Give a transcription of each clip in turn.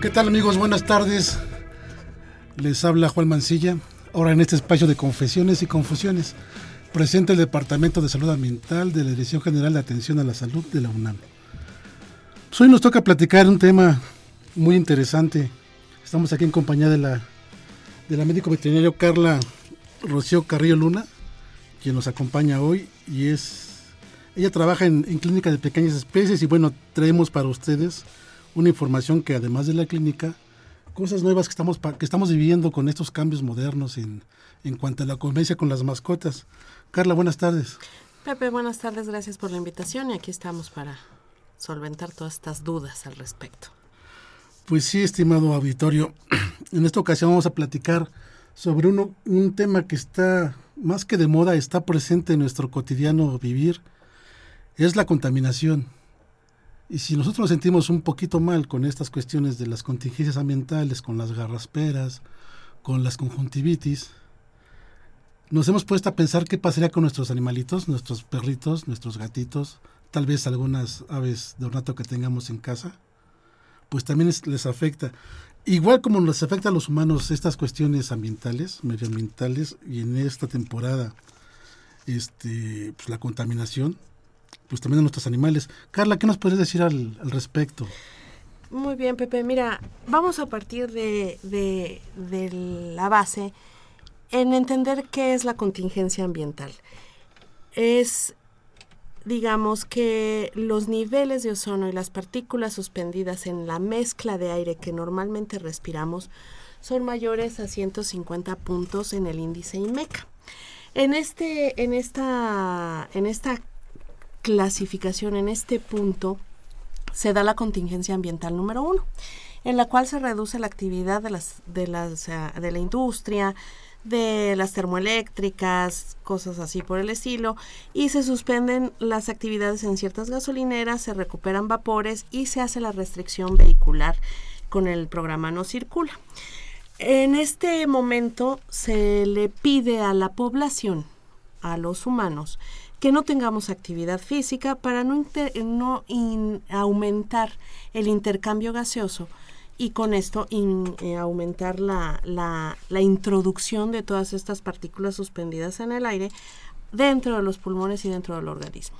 ¿Qué tal amigos? Buenas tardes. Les habla Juan Mancilla, ahora en este espacio de confesiones y confusiones, presente el Departamento de Salud Ambiental de la Dirección General de Atención a la Salud de la UNAM. Pues hoy nos toca platicar un tema muy interesante. Estamos aquí en compañía de la, de la médico veterinario Carla Rocío Carrillo Luna, quien nos acompaña hoy y es... Ella trabaja en, en clínica de pequeñas especies y bueno, traemos para ustedes una información que además de la clínica, cosas nuevas que estamos, que estamos viviendo con estos cambios modernos en, en cuanto a la convivencia con las mascotas. Carla, buenas tardes. Pepe, buenas tardes, gracias por la invitación y aquí estamos para solventar todas estas dudas al respecto. Pues sí, estimado auditorio, en esta ocasión vamos a platicar sobre uno, un tema que está más que de moda, está presente en nuestro cotidiano vivir, es la contaminación. Y si nosotros nos sentimos un poquito mal con estas cuestiones de las contingencias ambientales, con las garrasperas, con las conjuntivitis, nos hemos puesto a pensar qué pasaría con nuestros animalitos, nuestros perritos, nuestros gatitos, tal vez algunas aves de ornato que tengamos en casa, pues también les afecta. Igual como nos afecta a los humanos estas cuestiones ambientales, medioambientales, y en esta temporada este, pues la contaminación, pues también a nuestros animales. Carla, ¿qué nos puedes decir al, respecto? Muy bien, Pepe. Mira, vamos a partir de, de, de, la base en entender qué es la contingencia ambiental. Es, digamos, que los niveles de ozono y las partículas suspendidas en la mezcla de aire que normalmente respiramos son mayores a 150 puntos en el índice IMECA. En, este, en, esta, en esta clasificación, en este punto, se da la contingencia ambiental número uno, en la cual se reduce la actividad de, las, de, las, de la industria, de las termoeléctricas, cosas así por el estilo, y se suspenden las actividades en ciertas gasolineras, se recuperan vapores y se hace la restricción vehicular con el programa No Circula. En este momento se le pide a la población, a los humanos, que no tengamos actividad física para no, no aumentar el intercambio gaseoso y con esto eh, aumentar la, la, la, introducción de todas estas partículas suspendidas en el aire dentro de los pulmones y dentro del organismo.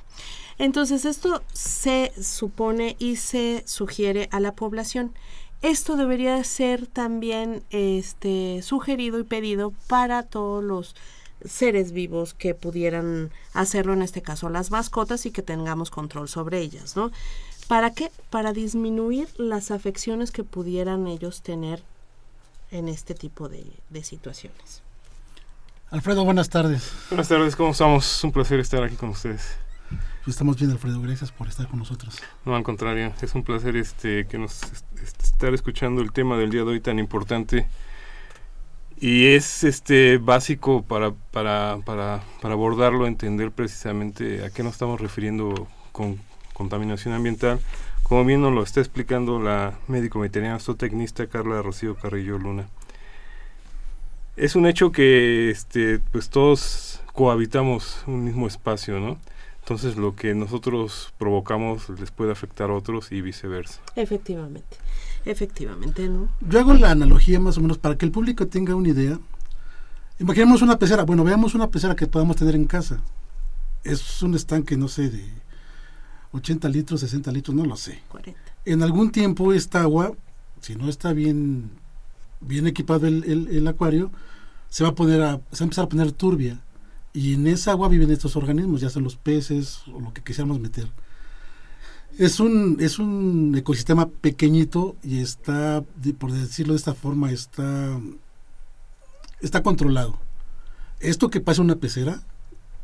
Entonces esto se supone y se sugiere a la población. Esto debería ser también este, sugerido y pedido para todos los seres vivos que pudieran hacerlo, en este caso las mascotas, y que tengamos control sobre ellas, ¿no? ¿Para qué? Para disminuir las afecciones que pudieran ellos tener en este tipo de, de situaciones. Alfredo, buenas tardes. Buenas tardes, ¿cómo estamos? Es un placer estar aquí con ustedes. Estamos bien, Alfredo, gracias por estar con nosotros. No, al contrario, es un placer este que nos estar escuchando el tema del día de hoy tan importante y es este básico para, para, para, para abordarlo, entender precisamente a qué nos estamos refiriendo con contaminación ambiental. Como bien nos lo está explicando la médico veterinaria zootecnista Carla Rocío Carrillo Luna. Es un hecho que este, pues todos cohabitamos un mismo espacio, ¿no? Entonces lo que nosotros provocamos les puede afectar a otros y viceversa. Efectivamente. Efectivamente, ¿no? Yo hago la analogía más o menos para que el público tenga una idea. Imaginemos una pecera, bueno, veamos una pecera que podamos tener en casa. Es un estanque, no sé, de 80 litros, 60 litros, no lo sé. 40. En algún tiempo esta agua, si no está bien, bien equipado el, el, el acuario, se va a poner a, se va a empezar a poner turbia. Y en esa agua viven estos organismos, ya sean los peces o lo que quisiéramos meter. Es un, es un ecosistema pequeñito y está, por decirlo de esta forma, está, está controlado. Esto que pasa en una pecera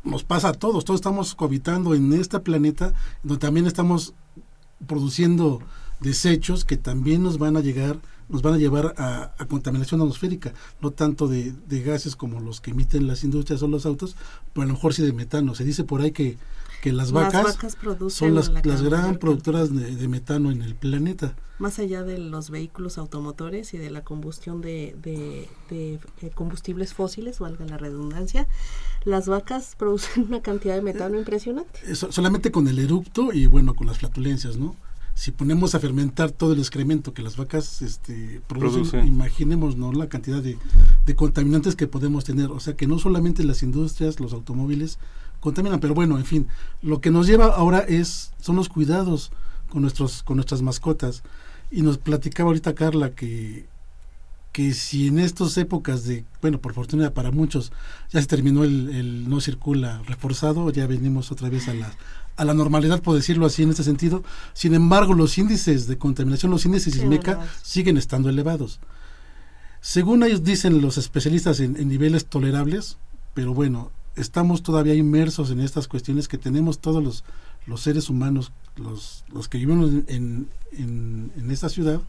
nos pasa a todos, todos estamos cohabitando en este planeta donde también estamos produciendo desechos que también nos van a llegar, nos van a llevar a, contaminación atmosférica, no tanto de, de, gases como los que emiten las industrias o los autos, pero a lo mejor sí de metano. Se dice por ahí que que las vacas, las vacas son las, la las gran productoras de, de, metano en el planeta. Más allá de los vehículos automotores y de la combustión de, de, de combustibles fósiles, valga la redundancia, las vacas producen una cantidad de metano eh, impresionante. Eso, solamente con el erupto y bueno, con las flatulencias, ¿no? Si ponemos a fermentar todo el excremento que las vacas este, producen, imaginemos ¿no? la cantidad de, de, contaminantes que podemos tener. O sea que no solamente las industrias, los automóviles contaminan, pero bueno, en fin, lo que nos lleva ahora es son los cuidados con nuestros con nuestras mascotas. Y nos platicaba ahorita Carla que que si en estas épocas de, bueno, por fortuna para muchos, ya se terminó el, el no circula reforzado, ya venimos otra vez a la, a la normalidad, por decirlo así, en este sentido. Sin embargo, los índices de contaminación, los índices sísmica, siguen estando elevados. Según ellos dicen los especialistas en, niveles tolerables, pero bueno, estamos todavía inmersos en estas cuestiones que tenemos todos los, los seres humanos, los, los que vivimos en, en, en esta ciudad,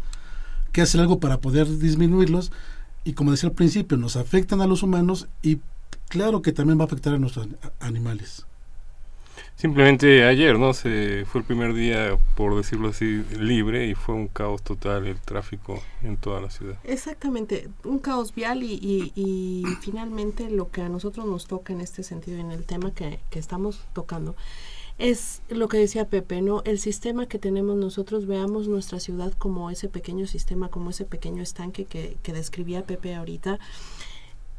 que hacer algo para poder disminuirlos y como decía al principio, nos afectan a los humanos y claro que también va a afectar a nuestros animales. Simplemente ayer, ¿no? Se fue el primer día, por decirlo así, libre y fue un caos total el tráfico en toda la ciudad. Exactamente, un caos vial y, y, finalmente lo que a nosotros nos toca en este sentido, en el tema que, que estamos tocando, es lo que decía Pepe, ¿no? El sistema que tenemos nosotros, veamos nuestra ciudad como ese pequeño sistema, como ese pequeño estanque que, que describía Pepe ahorita.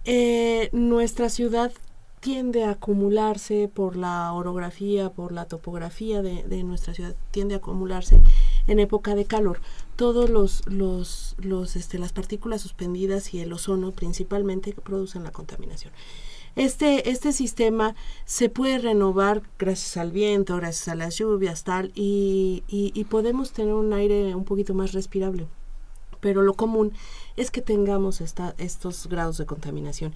Eh, nuestra ciudad tiende a acumularse por la orografía, por la topografía de, de, nuestra ciudad, tiende a acumularse en época de calor. Todos los, los, los este, las partículas suspendidas y el ozono principalmente producen la contaminación. Este, este sistema se puede renovar gracias al viento, gracias a las lluvias, tal, y, y, podemos tener un aire un poquito más respirable. Pero lo común es que tengamos esta, estos grados de contaminación.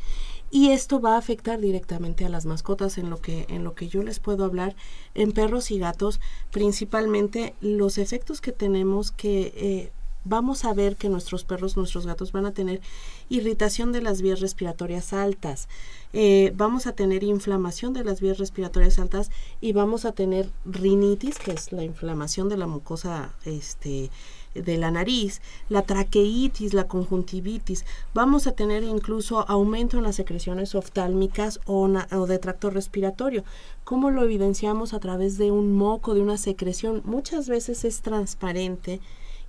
Y esto va a afectar directamente a las mascotas en lo que, en lo que yo les puedo hablar, en perros y gatos, principalmente los efectos que tenemos que eh, vamos a ver que nuestros perros, nuestros gatos van a tener irritación de las vías respiratorias altas, eh, vamos a tener inflamación de las vías respiratorias altas y vamos a tener rinitis, que es la inflamación de la mucosa este, de la nariz, la traqueitis, la conjuntivitis, vamos a tener incluso aumento en las secreciones oftálmicas o, o de tracto respiratorio. ¿Cómo lo evidenciamos a través de un moco, de una secreción? Muchas veces es transparente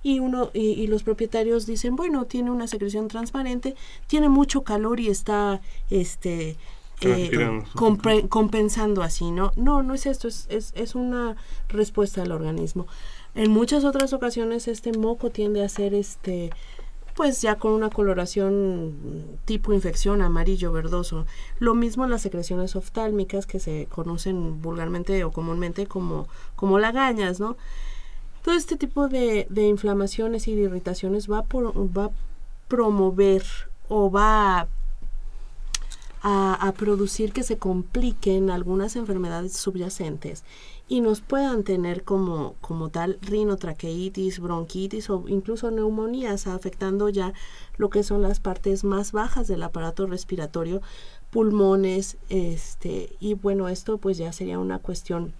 y uno y, los propietarios dicen bueno tiene una secreción transparente tiene mucho calor y está este eh, compensando así no no no es esto es, es, es una respuesta del organismo en muchas otras ocasiones este moco tiende a ser este pues ya con una coloración tipo infección amarillo verdoso. Lo mismo las secreciones oftálmicas que se conocen vulgarmente o comúnmente como, como lagañas, ¿no? Todo este tipo de, de inflamaciones y de irritaciones va, por, va a promover o va a, producir que se compliquen algunas enfermedades subyacentes y nos puedan tener como, como tal rinotraqueitis, bronquitis o incluso neumonías, afectando ya lo que son las partes más bajas del aparato respiratorio, pulmones, este, y bueno, esto pues ya sería una cuestión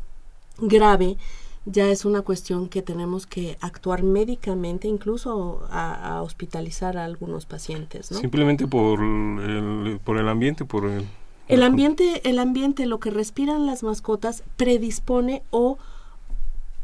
grave ya es una cuestión que tenemos que actuar médicamente, incluso a, hospitalizar a algunos pacientes. ¿no? Simplemente por el, por el ambiente, por el... El ambiente, el ambiente, lo que respiran las mascotas, predispone o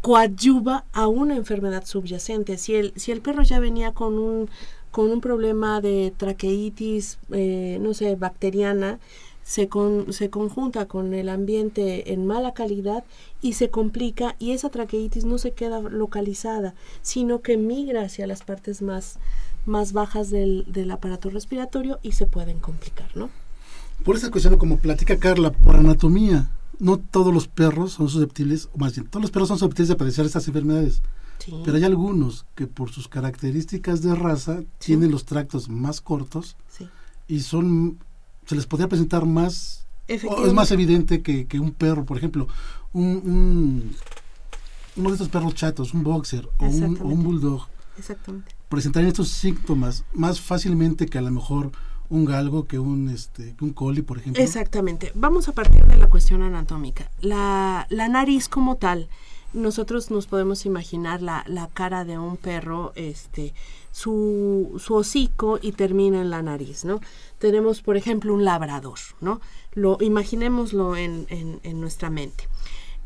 coadyuva a una enfermedad subyacente. Si el, si el perro ya venía con un, con un problema de traqueitis, eh, no sé, bacteriana, se, con, se conjunta con el ambiente en mala calidad y se complica y esa traqueitis no se queda localizada, sino que migra hacia las partes más, más bajas del, del aparato respiratorio y se pueden complicar, ¿no? Por esa cuestión, como platica Carla, por anatomía, no todos los perros son susceptibles, o más bien, todos los perros son susceptibles de padecer estas enfermedades. Pero hay algunos que por sus características de raza tienen los tractos más cortos y son se les podría presentar más, es más evidente que, que, un perro, por ejemplo, un, uno de estos perros chatos, un boxer o un, bulldog, Exactamente. presentarían estos síntomas más fácilmente que a lo mejor un galgo que un este un coli por ejemplo exactamente vamos a partir de la cuestión anatómica la, la nariz como tal nosotros nos podemos imaginar la, la cara de un perro este su, su hocico y termina en la nariz, ¿no? Tenemos, por ejemplo, un labrador, ¿no? Lo, imaginémoslo en, en, nuestra mente.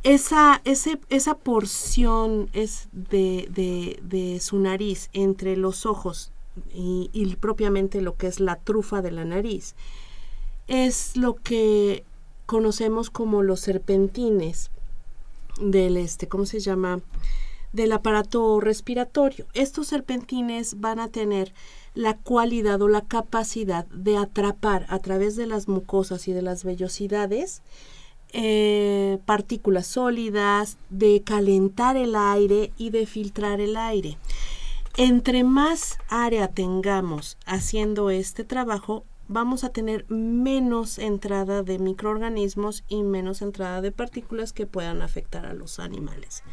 esa, ese, esa porción es de, de, de, su nariz entre los ojos y, propiamente lo que es la trufa de la nariz es lo que conocemos como los serpentines del este, ¿cómo se llama? del aparato respiratorio. Estos serpentines van a tener la cualidad o la capacidad de atrapar a través de las mucosas y de las vellosidades eh, partículas sólidas, de calentar el aire y de filtrar el aire. Entre más área tengamos haciendo este trabajo, vamos a tener menos entrada de microorganismos y menos entrada de partículas que puedan afectar a los animales.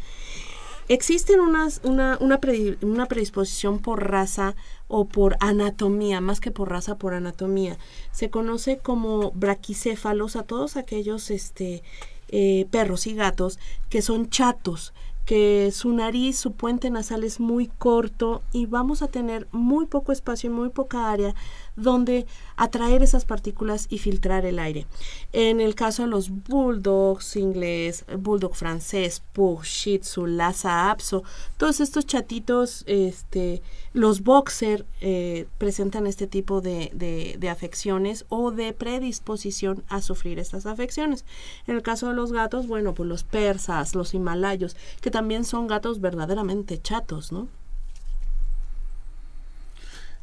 Existen una, una, una, predisposición por raza o por anatomía, más que por raza, por anatomía. Se conoce como braquicéfalos a todos aquellos este, eh, perros y gatos que son chatos, que su nariz, su puente nasal es muy corto y vamos a tener muy poco espacio y muy poca área donde atraer esas partículas y filtrar el aire. En el caso de los bulldogs inglés, bulldog francés, pug, shih tzu, lhasa apso, todos estos chatitos, este, los boxer eh, presentan este tipo de, de, afecciones o de predisposición a sufrir estas afecciones. En el caso de los gatos, bueno, pues los persas, los himalayos, que también son gatos verdaderamente chatos, ¿no?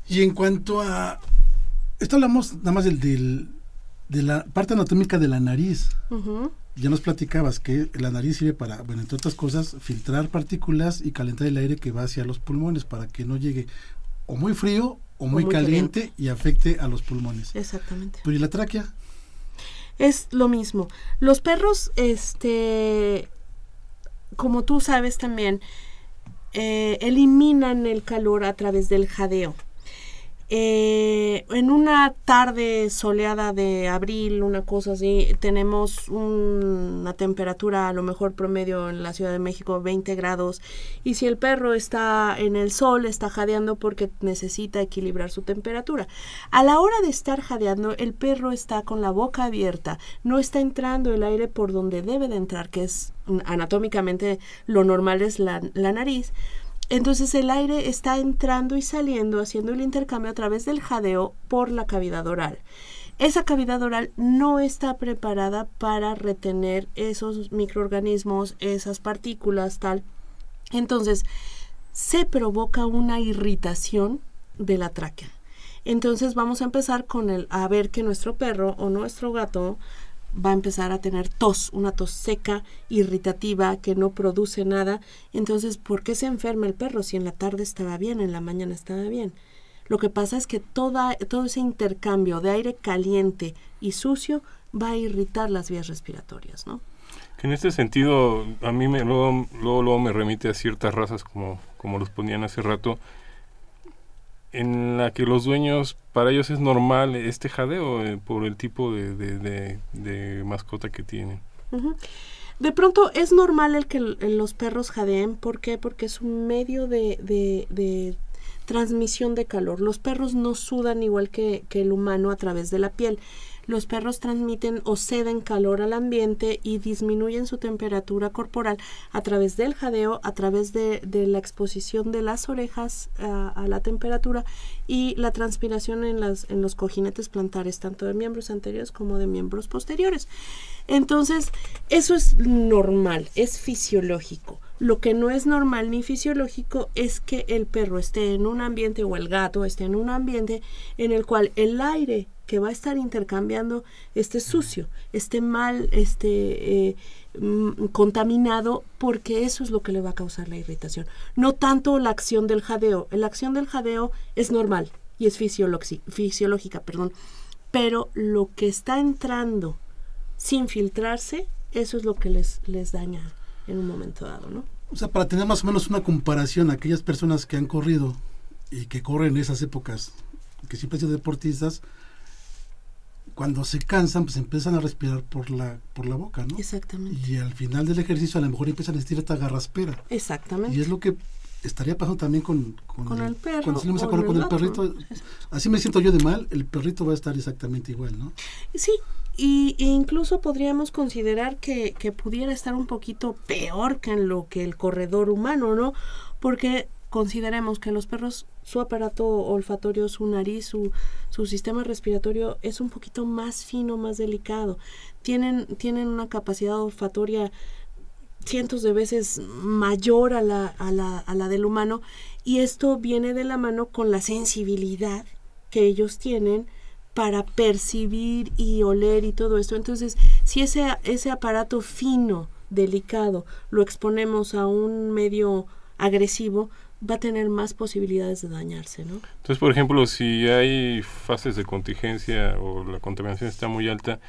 Y en cuanto a esto hablamos nada más del, de la parte anatómica de la nariz. Ya nos platicabas que la nariz sirve para, bueno, entre otras cosas, filtrar partículas y calentar el aire que va hacia los pulmones para que no llegue o muy frío o muy, caliente, y afecte a los pulmones. Exactamente. Pero ¿y la tráquea? Es lo mismo. Los perros, este, como tú sabes también, eh, eliminan el calor a través del jadeo. Eh, en una tarde soleada de abril, una cosa así, tenemos una temperatura a lo mejor promedio en la Ciudad de México 20 grados. Y si el perro está en el sol está jadeando porque necesita equilibrar su temperatura. A la hora de estar jadeando, el perro está con la boca abierta, no está entrando el aire por donde debe de entrar, que es anatómicamente lo normal es la nariz entonces el aire está entrando y saliendo, haciendo el intercambio a través del jadeo por la cavidad oral. Esa cavidad oral no está preparada para retener esos microorganismos, esas partículas, tal. Entonces, se provoca una irritación de la tráquea. Entonces vamos a empezar con el a ver que nuestro perro o nuestro gato va a empezar a tener tos, una tos seca, irritativa, que no produce nada. Entonces, ¿por qué se enferma el perro si en la tarde estaba bien, en la mañana estaba bien? Lo que pasa es que toda, todo ese intercambio de aire caliente y sucio va a irritar las vías respiratorias, ¿no? Que en este sentido, a mí me, luego, luego, me remite a ciertas razas, como, como los ponían hace rato, en la que los dueños, para ellos es normal este jadeo eh, por el tipo de, de, mascota que tienen. De pronto es normal el que los perros jadeen, ¿por qué? Porque es un medio de, transmisión de calor. Los perros no sudan igual que el humano a través de la piel los perros transmiten o ceden calor al ambiente y disminuyen su temperatura corporal a través del jadeo, a través de, la exposición de las orejas a, la temperatura y la transpiración en los cojinetes plantares, tanto de miembros anteriores como de miembros posteriores. Entonces, eso es normal, es fisiológico. Lo que no es normal ni fisiológico es que el perro esté en un ambiente o el gato esté en un ambiente en el cual el aire que va a estar intercambiando este sucio, este mal, este eh, mm, contaminado, porque eso es lo que le va a causar la irritación. No tanto la acción del jadeo. La acción del jadeo es normal y es fisiológica, perdón. Pero lo que está entrando sin filtrarse, eso es lo que les, les daña en un momento dado, ¿no? O sea, para tener más o menos una comparación, aquellas personas que han corrido y que corren en esas épocas, que siempre han sido deportistas, cuando se cansan, pues empiezan a respirar por la, por la boca, ¿no? Exactamente. Y al final del ejercicio a lo mejor empiezan a estirar esta garraspera. Exactamente. Y es lo que estaría pasando también con, con, el, perro. Cuando salimos a con el perrito. Así me siento yo de mal, el perrito va a estar exactamente igual, ¿no? Sí, Y, e incluso podríamos considerar que, que pudiera estar un poquito peor que en lo que el corredor humano, ¿no? Porque consideremos que los perros, su aparato olfatorio, su nariz, su, su sistema respiratorio es un poquito más fino, más delicado. Tienen, tienen una capacidad olfatoria cientos de veces mayor a la, a la, a la del humano y esto viene de la mano con la sensibilidad que ellos tienen para percibir y oler y todo esto. Entonces, si ese, ese aparato fino, delicado, lo exponemos a un medio agresivo, va a tener más posibilidades de dañarse, ¿no? Entonces, por ejemplo, si hay fases de contingencia o la contaminación está muy alta,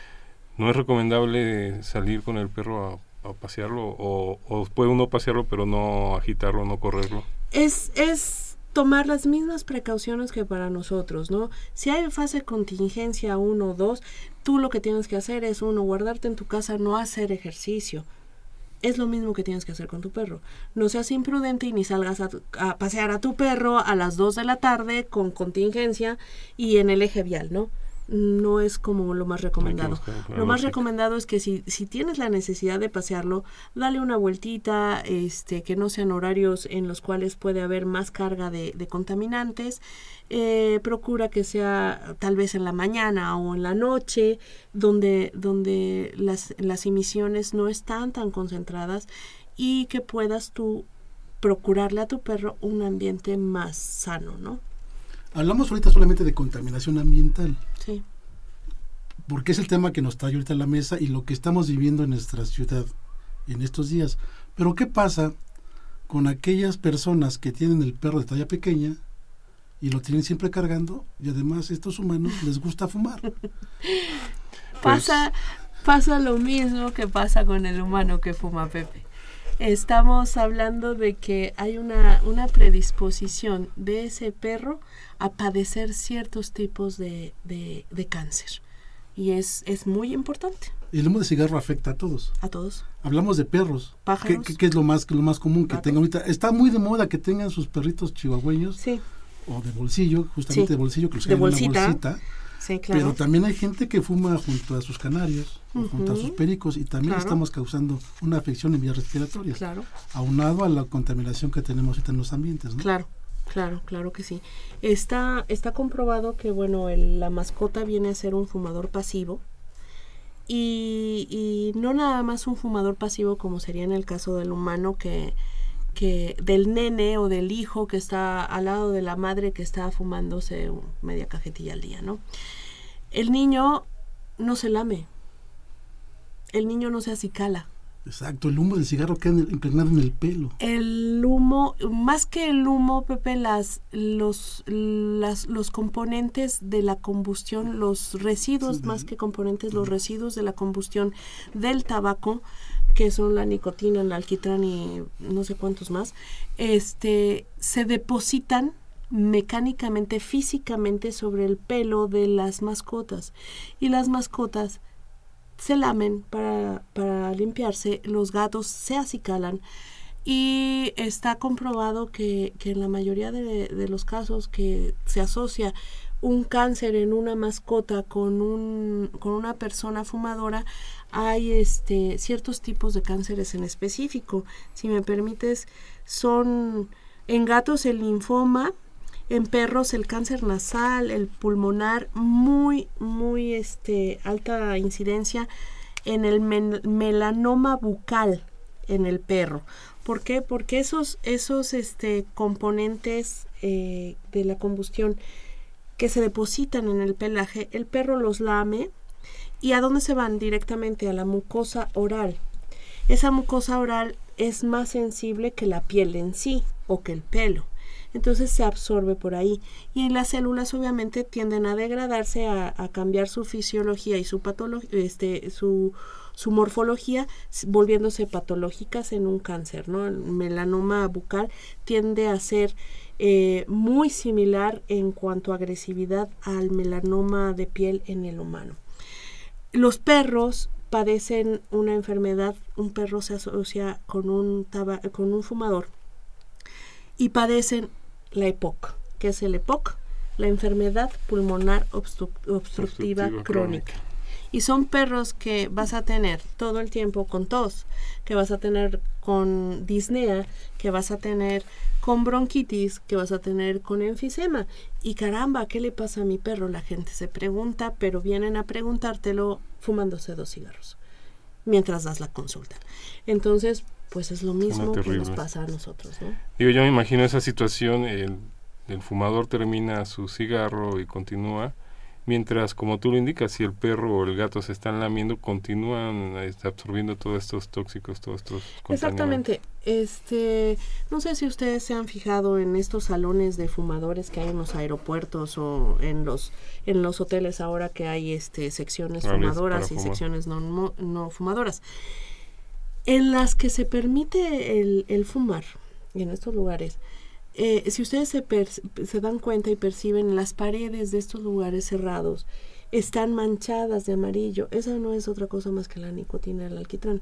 ¿no es recomendable salir con el perro a, pasearlo? O, o, puede uno pasearlo pero no agitarlo, no correrlo? Es, es tomar las mismas precauciones que para nosotros, ¿no? Si hay fase de contingencia uno o dos, tú lo que tienes que hacer es, uno, guardarte en tu casa, no hacer ejercicio. Es lo mismo que tienes que hacer con tu perro. No seas imprudente y ni salgas a, a pasear a tu perro a las 2 de la tarde con contingencia y en el eje vial, ¿no? No es como lo más recomendado. Lo más recomendado es que si, si tienes la necesidad de pasearlo, dale una vueltita, este, que no sean horarios en los cuales puede haber más carga de, contaminantes. Eh, procura que sea tal vez en la mañana o en la noche, donde, donde las, las emisiones no están tan concentradas y que puedas tú procurarle a tu perro un ambiente más sano, ¿no? Hablamos ahorita solamente de contaminación ambiental. Sí. Porque es el tema que nos trae ahorita a la mesa y lo que estamos viviendo en nuestra ciudad en estos días. Pero ¿qué pasa con aquellas personas que tienen el perro de talla pequeña y lo tienen siempre cargando y además estos humanos les gusta fumar? pasa, pasa lo mismo que pasa con el humano que fuma Pepe estamos hablando de que hay una, una predisposición de ese perro a padecer ciertos tipos de, de, cáncer. Y es, es muy importante. El humo de cigarro afecta a todos. A todos. Hablamos de perros. Pájaros. ¿Qué, es lo más, lo más común que tengan ahorita? Está muy de moda que tengan sus perritos chihuahueños. Sí. O de bolsillo, justamente de bolsillo, que los de bolsita. bolsita. Sí, claro. Pero también hay gente que fuma junto a sus canarios, junto a sus pericos, y también estamos causando una afección en vías respiratorias. Claro. Aunado a la contaminación que tenemos ahorita en los ambientes, ¿no? Claro. Claro, claro que sí. Está, está comprobado que, bueno, la mascota viene a ser un fumador pasivo. Y, y, no nada más un fumador pasivo como sería en el caso del humano que, que del nene o del hijo que está al lado de la madre que está fumándose media cajetilla al día, ¿no? El niño no se lame. El niño no se acicala. Exacto, el humo del cigarro queda impregnado en el pelo. El humo, más que el humo, Pepe, las, los, las, los componentes de la combustión, los residuos, más que componentes, los residuos de la combustión del tabaco, que son la nicotina, el alquitrán y no sé cuántos más, este, se depositan mecánicamente, físicamente sobre el pelo de las mascotas. Y las mascotas se lamen para, para limpiarse, los gatos se acicalan y está comprobado que, que en la mayoría de, de, los casos que se asocia un cáncer en una mascota con, un, con una persona fumadora, hay este, ciertos tipos de cánceres en específico. Si me permites, son en gatos el linfoma, en perros el cáncer nasal, el pulmonar, muy, muy este, alta incidencia en el melanoma bucal en el perro. ¿Por qué? Porque esos, esos este, componentes eh, de la combustión que se depositan en el pelaje, el perro los lame y a dónde se van directamente a la mucosa oral. Esa mucosa oral es más sensible que la piel en sí o que el pelo entonces se absorbe por ahí. Y las células obviamente tienden a degradarse, a, cambiar su fisiología y su, este, su, su morfología, volviéndose patológicas en un cáncer. ¿no? El melanoma bucal tiende a ser eh, muy similar en cuanto a agresividad al melanoma de piel en el humano. Los perros padecen una enfermedad, un perro se asocia con un, con un fumador y padecen la EPOC. ¿Qué es el EPOC? La enfermedad pulmonar obstructiva, crónica. Y son perros que vas a tener todo el tiempo con tos, que vas a tener con disnea, que vas a tener con bronquitis, que vas a tener con enfisema. Y caramba, ¿qué le pasa a mi perro? La gente se pregunta, pero vienen a preguntártelo fumándose dos cigarros mientras das la consulta. Entonces, pues es lo mismo que nos pasa a nosotros, ¿no? Digo, yo me imagino esa situación, el, el fumador termina su cigarro y continúa, mientras como tú lo indicas, si el perro o el gato se están lamiendo, continúan este, absorbiendo todos estos tóxicos, todos estos Exactamente. Este, no sé si ustedes se han fijado en estos salones de fumadores que hay en los aeropuertos o en los en los hoteles ahora que hay este secciones fumadoras y secciones no, no fumadoras. En las que se permite el, el fumar en estos lugares eh, si ustedes se, dan cuenta y perciben las paredes de estos lugares cerrados están manchadas de amarillo, esa no es otra cosa más que la nicotina del alquitrán.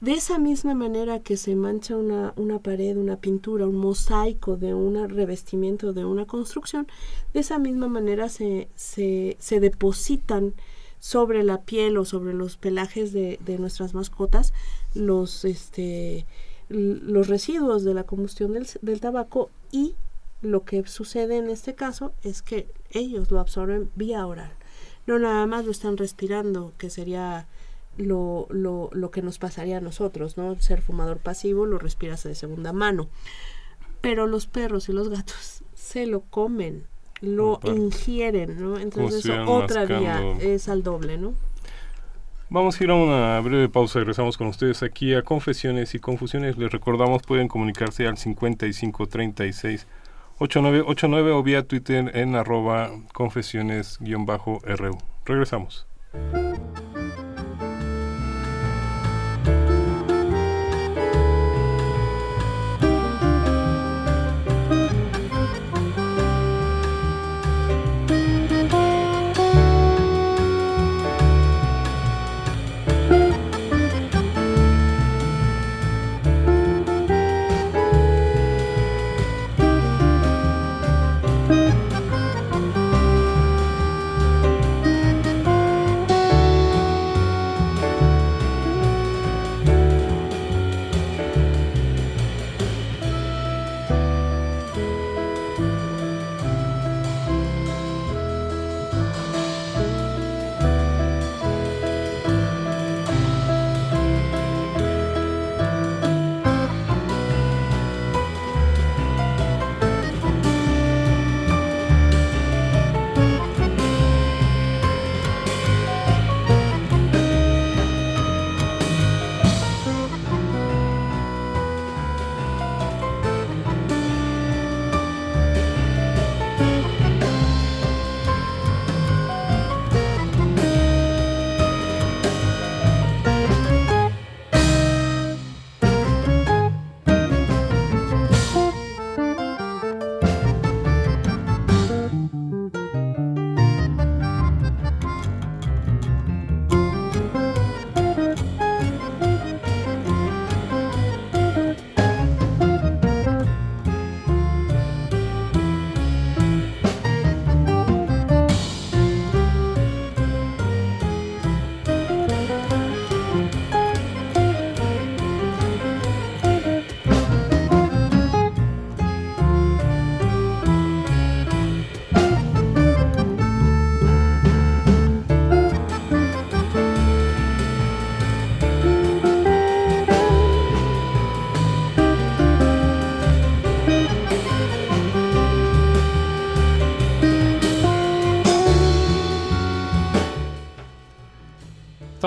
De esa misma manera que se mancha una, una pared, una pintura, un mosaico de un revestimiento de una construcción, de esa misma manera se, se, se depositan sobre la piel o sobre los pelajes de, de nuestras mascotas los, este, los residuos de la combustión del, del tabaco y lo que sucede en este caso es que ellos lo absorben vía oral. No nada más lo están respirando, que sería lo, lo, lo que nos pasaría a nosotros, ¿no? Ser fumador pasivo lo respiras de segunda mano. Pero los perros y los gatos se lo comen, lo ingieren, ¿no? Entonces eso otra vía es al doble, ¿no? Vamos a ir a una breve pausa regresamos con ustedes aquí a Confesiones y Confusiones. Les recordamos, pueden comunicarse al 5536 8989 o vía Twitter en arroba confesiones-ru. Regresamos.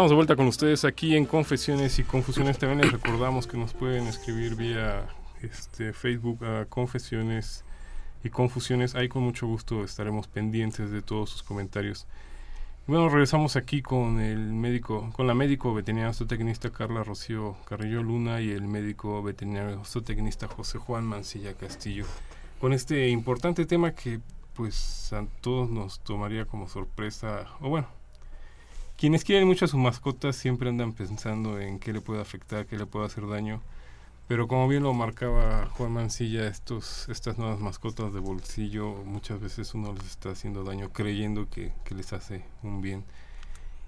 Estamos de vuelta con ustedes aquí en Confesiones y Confusiones. También les recordamos que nos pueden escribir vía este, Facebook a Confesiones y Confusiones. Ahí con mucho gusto estaremos pendientes de todos sus comentarios. Bueno, regresamos aquí con el médico, con la médico veterinario zootecnista Carla Rocío Carrillo Luna y el médico veterinario zootecnista José Juan Mancilla Castillo. Con este importante tema que pues a todos nos tomaría como sorpresa, o bueno, quienes quieren mucho a sus mascotas siempre andan pensando en qué le puede afectar, qué le puede hacer daño. Pero como bien lo marcaba Juan Mancilla, estos, estas nuevas mascotas de bolsillo muchas veces uno les está haciendo daño creyendo que, les hace un bien.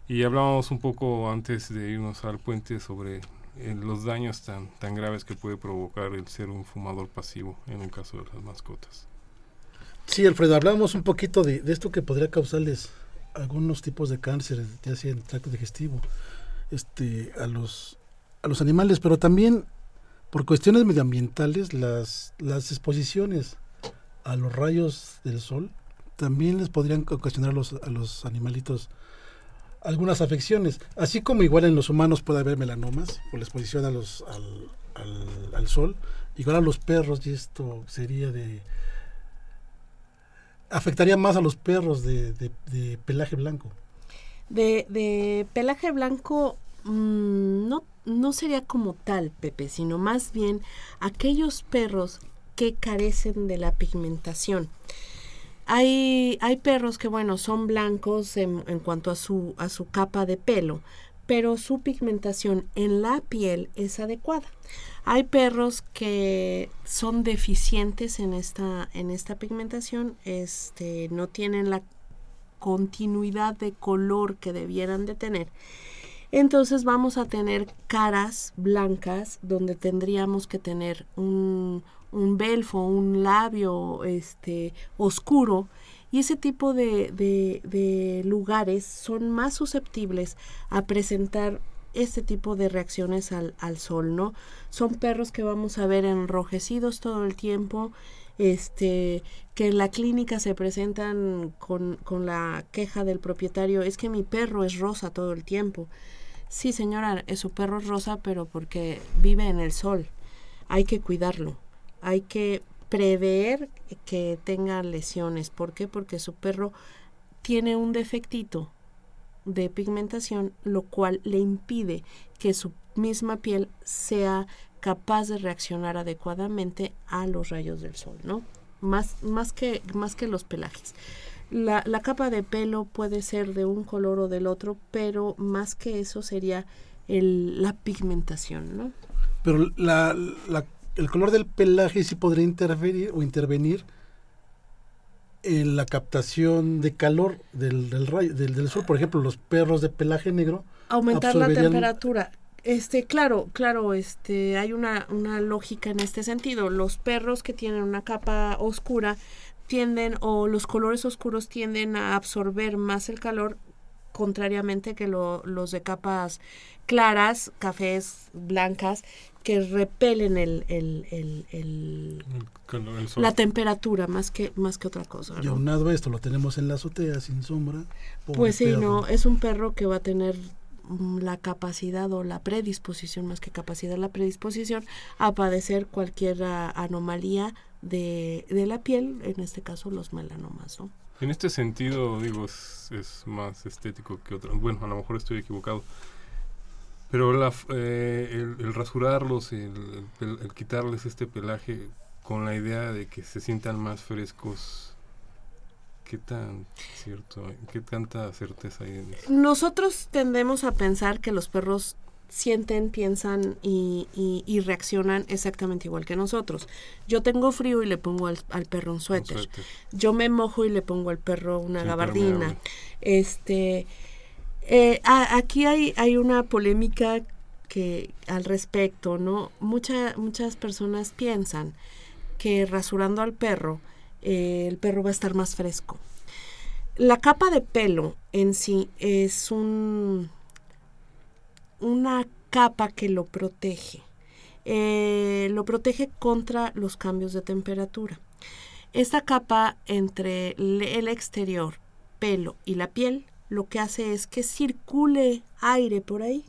Y hablábamos un poco antes de irnos al puente sobre eh, los daños tan, tan graves que puede provocar el ser un fumador pasivo en el caso de las mascotas. Sí, Alfredo, hablábamos un poquito de, de esto que podría causarles algunos tipos de cáncer, ya sea en el tracto digestivo, este, a los a los animales, pero también por cuestiones medioambientales las, las exposiciones a los rayos del sol también les podrían ocasionar los, a los animalitos algunas afecciones, así como igual en los humanos puede haber melanomas por la exposición a los, al, al, sol, igual a los perros y esto sería de afectaría más a los perros de, pelaje blanco. De, de pelaje blanco mmm, no no sería como tal, Pepe, sino más bien aquellos perros que carecen de la pigmentación. Hay, hay perros que, bueno, son blancos en, en, cuanto a su, a su capa de pelo, pero su pigmentación en la piel es adecuada. Hay perros que son deficientes en esta, en esta pigmentación, este, no tienen la continuidad de color que debieran de tener entonces vamos a tener caras blancas donde tendríamos que tener un, un belfo, un labio este, oscuro y ese tipo de, de, lugares son más susceptibles a presentar este tipo de reacciones al, al, sol, ¿no? Son perros que vamos a ver enrojecidos todo el tiempo, este, que en la clínica se presentan con, con la queja del propietario, es que mi perro es rosa todo el tiempo. Sí, señora, es su perro rosa, pero porque vive en el sol. Hay que cuidarlo. Hay que prever que tenga lesiones. ¿Por qué? Porque su perro tiene un defectito de pigmentación, lo cual le impide que su misma piel sea capaz de reaccionar adecuadamente a los rayos del sol, ¿no? Más, más, que, más que los pelajes. La, la, capa de pelo puede ser de un color o del otro, pero más que eso sería el, la pigmentación, ¿no? Pero la, la, el color del pelaje sí podría interferir o intervenir en la captación de calor del, del, rayo, del, del sol. Por ejemplo, los perros de pelaje negro. Aumentar la temperatura. Este, claro, claro, este, hay una, una lógica en este sentido. Los perros que tienen una capa oscura tienden o los colores oscuros tienden a absorber más el calor contrariamente que los de capas claras, cafés, blancas, que repelen el, el, el, el, la temperatura más que más que otra cosa. Y aunado a esto, lo tenemos en la azotea sin sombra. Pues sí, no, es un perro que va a tener mm, la capacidad o la predisposición, más que capacidad, la predisposición a padecer cualquier anomalía de, de la piel, en este caso los melanomas, ¿no? En este sentido, digo, es, más estético que otro. Bueno, a lo mejor estoy equivocado. Pero la, eh, el, rasurarlos, el, el, quitarles este pelaje con la idea de que se sientan más frescos, ¿qué tan cierto, qué tanta certeza hay en eso? Nosotros tendemos a pensar que los perros sienten, piensan y, y, reaccionan exactamente igual que nosotros. Yo tengo frío y le pongo al, perro un suéter. Yo me mojo y le pongo al perro una gabardina. Este, eh, aquí hay, una polémica que al respecto, ¿no? Mucha, muchas personas piensan que rasurando al perro, eh, el perro va a estar más fresco. La capa de pelo en sí es un una capa que lo protege. Eh, lo protege contra los cambios de temperatura. Esta capa entre el exterior, pelo y la piel, lo que hace es que circule aire por ahí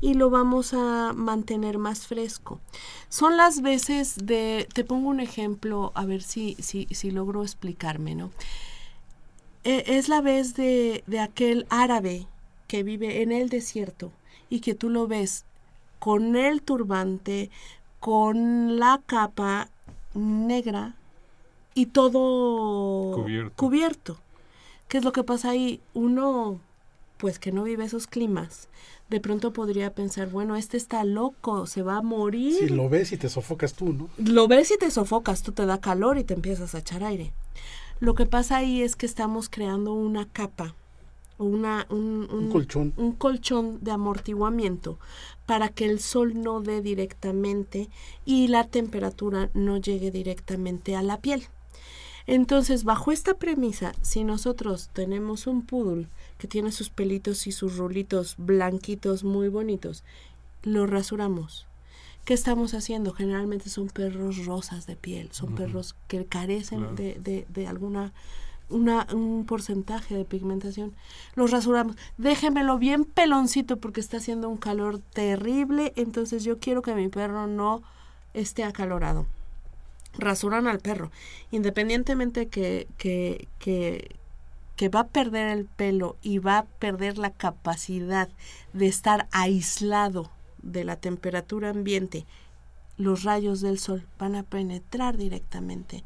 y lo vamos a mantener más fresco. Son las veces de, te pongo un ejemplo, a ver si, si, si logro explicarme, ¿no? E, es la vez de, de aquel árabe que vive en el desierto y que tú lo ves con el turbante, con la capa negra y todo cubierto. ¿Qué es lo que pasa ahí? Uno, pues que no vive esos climas, de pronto podría pensar, bueno, este está loco, se va a morir. Si lo ves y te sofocas tú, ¿no? Lo ves y te sofocas, tú te da calor y te empiezas a echar aire. Lo que pasa ahí es que estamos creando una capa una, un, colchón. un colchón de amortiguamiento para que el sol no dé directamente y la temperatura no llegue directamente a la piel. Entonces, bajo esta premisa, si nosotros tenemos un poodle que tiene sus pelitos y sus rulitos blanquitos muy bonitos, lo rasuramos. ¿Qué estamos haciendo? Generalmente son perros rosas de piel, son perros que carecen de, de, de alguna una, un porcentaje de pigmentación. Los rasuramos. Déjemelo bien peloncito porque está haciendo un calor terrible. Entonces yo quiero que mi perro no esté acalorado. Rasuran al perro. Independientemente que, que, que, que va a perder el pelo y va a perder la capacidad de estar aislado de la temperatura ambiente, los rayos del sol van a penetrar directamente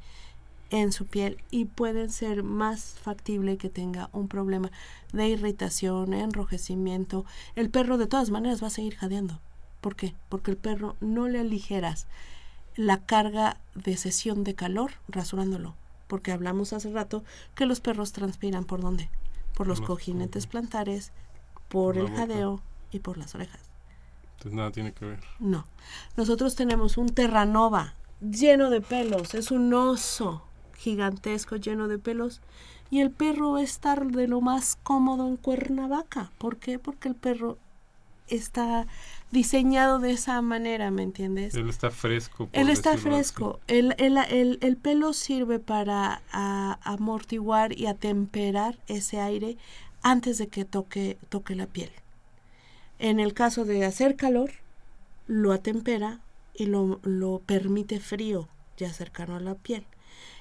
en su piel y pueden ser más factible que tenga un problema de irritación, enrojecimiento. El perro de todas maneras va a seguir jadeando. ¿Por qué? Porque el perro no le aligeras la carga de sesión de calor rasurándolo. Porque hablamos hace rato que los perros transpiran por dónde? Por los cojinetes plantares, por el jadeo y por las orejas. Entonces nada tiene que ver. No. Nosotros tenemos un terranova lleno de pelos, es un oso gigantesco lleno de pelos y el perro va a estar de lo más cómodo en Cuernavaca. ¿Por qué? Porque el perro está diseñado de esa manera, ¿me entiendes? Él está fresco. Él está fresco. El, el, el, el, pelo sirve para amortiguar y atemperar ese aire antes de que toque, toque la piel. En el caso de hacer calor, lo atempera y lo, lo permite frío, ya cercano a la piel.